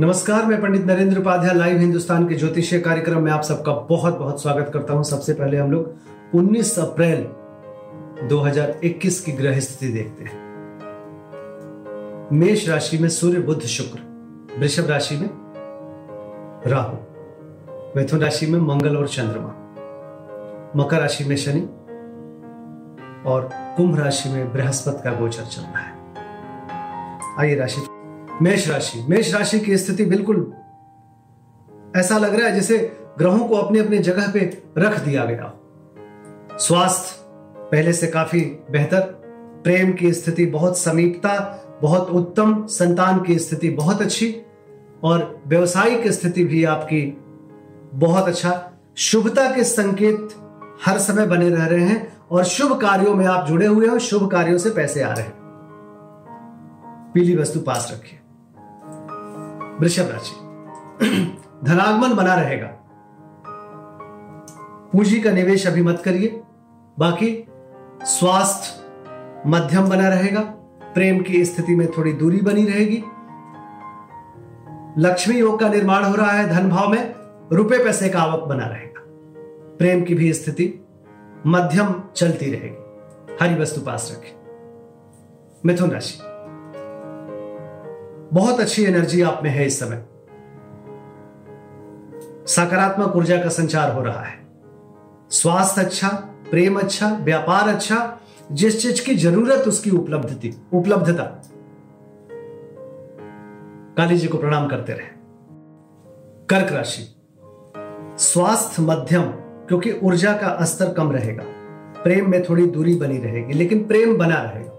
नमस्कार, मैं पंडित नरेंद्र उपाध्याय लाइव हिंदुस्तान के ज्योतिषीय कार्यक्रम में आप सबका बहुत बहुत स्वागत करता हूँ। सबसे पहले हम लोग 19 अप्रैल 2021 की ग्रह स्थिति देखते हैं। मेष राशि में सूर्य बुद्ध शुक्र, वृषभ राशि में राहु, मिथुन राशि में मंगल और चंद्रमा, मकर राशि में शनि और कुंभ राशि में बृहस्पति का गोचर चल रहा है। आइए राशि मेष राशि। मेष राशि की स्थिति बिल्कुल ऐसा लग रहा है जैसे ग्रहों को अपने अपने जगह पे रख दिया गया। स्वास्थ्य पहले से काफ़ी बेहतर। प्रेम की स्थिति बहुत समीपता, बहुत उत्तम। संतान की स्थिति बहुत अच्छी। और व्यवसायिक स्थिति भी आपकी बहुत अच्छा। शुभता के संकेत हर समय बने रह रहे हैं और शुभ कार्यों में आप जुड़े हुए हो, शुभ कार्यों से पैसे आ रहे हैं। पीली वस्तु पास रखिए। वृषभ राशि। धनागमन बना रहेगा। पूंजी का निवेश अभी मत करिए। बाकी स्वास्थ्य मध्यम बना रहेगा। प्रेम की स्थिति में थोड़ी दूरी बनी रहेगी। लक्ष्मी योग का निर्माण हो रहा है। धन भाव में रुपए पैसे का आवक बना रहेगा। प्रेम की भी स्थिति मध्यम चलती रहेगी। हरी वस्तु पास रखें। मिथुन राशि। बहुत अच्छी एनर्जी आप में है इस समय। सकारात्मक ऊर्जा का संचार हो रहा है। स्वास्थ्य अच्छा प्रेम अच्छा व्यापार अच्छा जिस चीज़ की ज़रूरत उसकी उपलब्धति, उपलब्धता। काली जी को प्रणाम करते रहे। कर्क राशि। स्वास्थ्य मध्यम, क्योंकि ऊर्जा का स्तर कम रहेगा। प्रेम में थोड़ी दूरी बनी रहेगी, लेकिन प्रेम बना रहेगा।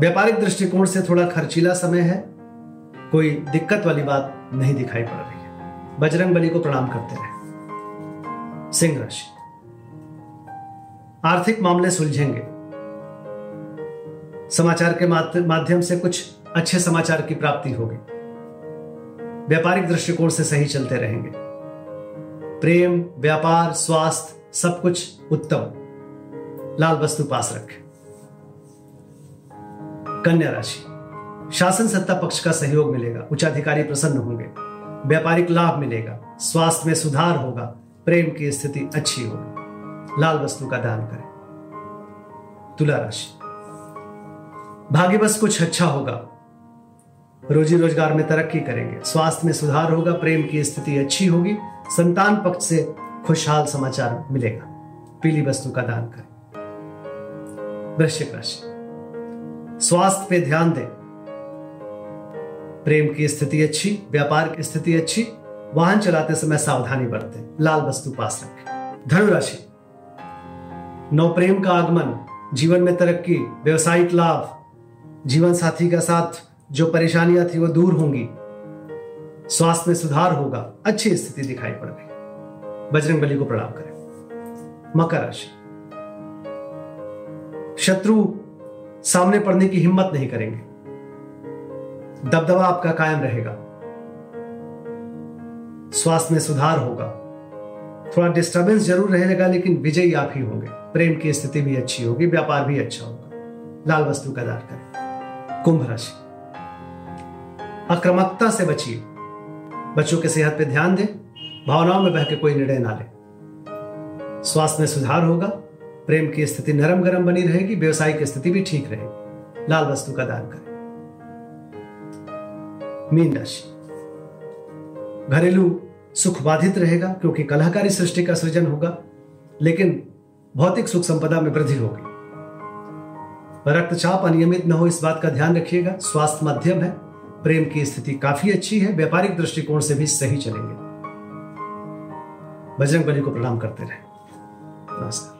व्यापारिक दृष्टिकोण से थोड़ा खर्चीला समय है। कोई दिक्कत वाली बात नहीं दिखाई पड़ रही है। बजरंग बली को प्रणाम करते रहे। सिंह राशि। आर्थिक मामले सुलझेंगे। समाचार के माध्यम से कुछ अच्छे समाचार की प्राप्ति होगी। व्यापारिक दृष्टिकोण से सही चलते रहेंगे। प्रेम, व्यापार, स्वास्थ्य, सब कुछ उत्तम। लाल वस्तु पास रखें। कन्या राशि। शासन सत्ता पक्ष का सहयोग मिलेगा, उच्चाधिकारी प्रसन्न होंगे, व्यापारिक लाभ मिलेगा, स्वास्थ्य में सुधार होगा, प्रेम की स्थिति अच्छी होगी। लाल वस्तु का दान करें। तुला राशि। भाग्यवश कुछ अच्छा होगा। रोजी रोज़गार में तरक्की करेंगे, स्वास्थ्य में सुधार होगा, प्रेम की स्थिति अच्छी होगी, संतान पक्ष से खुशहाल समाचार मिलेगा। पीली वस्तु का दान करें। वृश्चिक राशि। स्वास्थ्य पे ध्यान दें। प्रेम की स्थिति अच्छी, व्यापार की स्थिति अच्छी, वाहन चलाते समय सावधानी बरतें, लाल वस्तु पास रखें। धनुराशि। नौ, प्रेम का आगमन, जीवन में तरक्की, व्यवसायिक लाभ, जीवन साथी का साथ, जो परेशानियाँ थी वो दूर होंगी। स्वास्थ्य में सुधार होगा, अच्छी स्थिति दिखाई पड़ रही बजरंग बली को प्रणाम करें। मकर राशि। शत्रु सामने पड़ने की हिम्मत नहीं करेंगे। दबदबा आपका कायम रहेगा। स्वास्थ्य में सुधार होगा। थोड़ा डिस्टरबेंस ज़रूर रहेगा, लेकिन विजयी आप ही होंगे। प्रेम की स्थिति भी अच्छी होगी, व्यापार भी अच्छा होगा। लाल वस्तु का दान करें। कुंभ राशि। आक्रमकता से बचिए। बच्चों के सेहत पे ध्यान दें। भावनाओं में बह के कोई निर्णय ना ले। स्वास्थ्य में सुधार होगा। प्रेम की स्थिति नरम गरम बनी रहेगी, व्यवसाय की स्थिति भी ठीक रहेगी। लाल वस्तु का दान करें। मीन राशि। घरेलू सुख बाधित रहेगा, क्योंकि कलाकारी सृष्टि का सृजन होगा, लेकिन भौतिक सुख संपदा में वृद्धि होगी। रक्तचाप अनियमित न हो, इस बात का ध्यान रखिएगा। स्वास्थ्य मध्यम है, प्रेम की स्थिति काफ़ी अच्छी है, व्यापारिक दृष्टिकोण से भी सही चलेंगे। बजरंग बली को प्रणाम करते रहे। नमस्कार।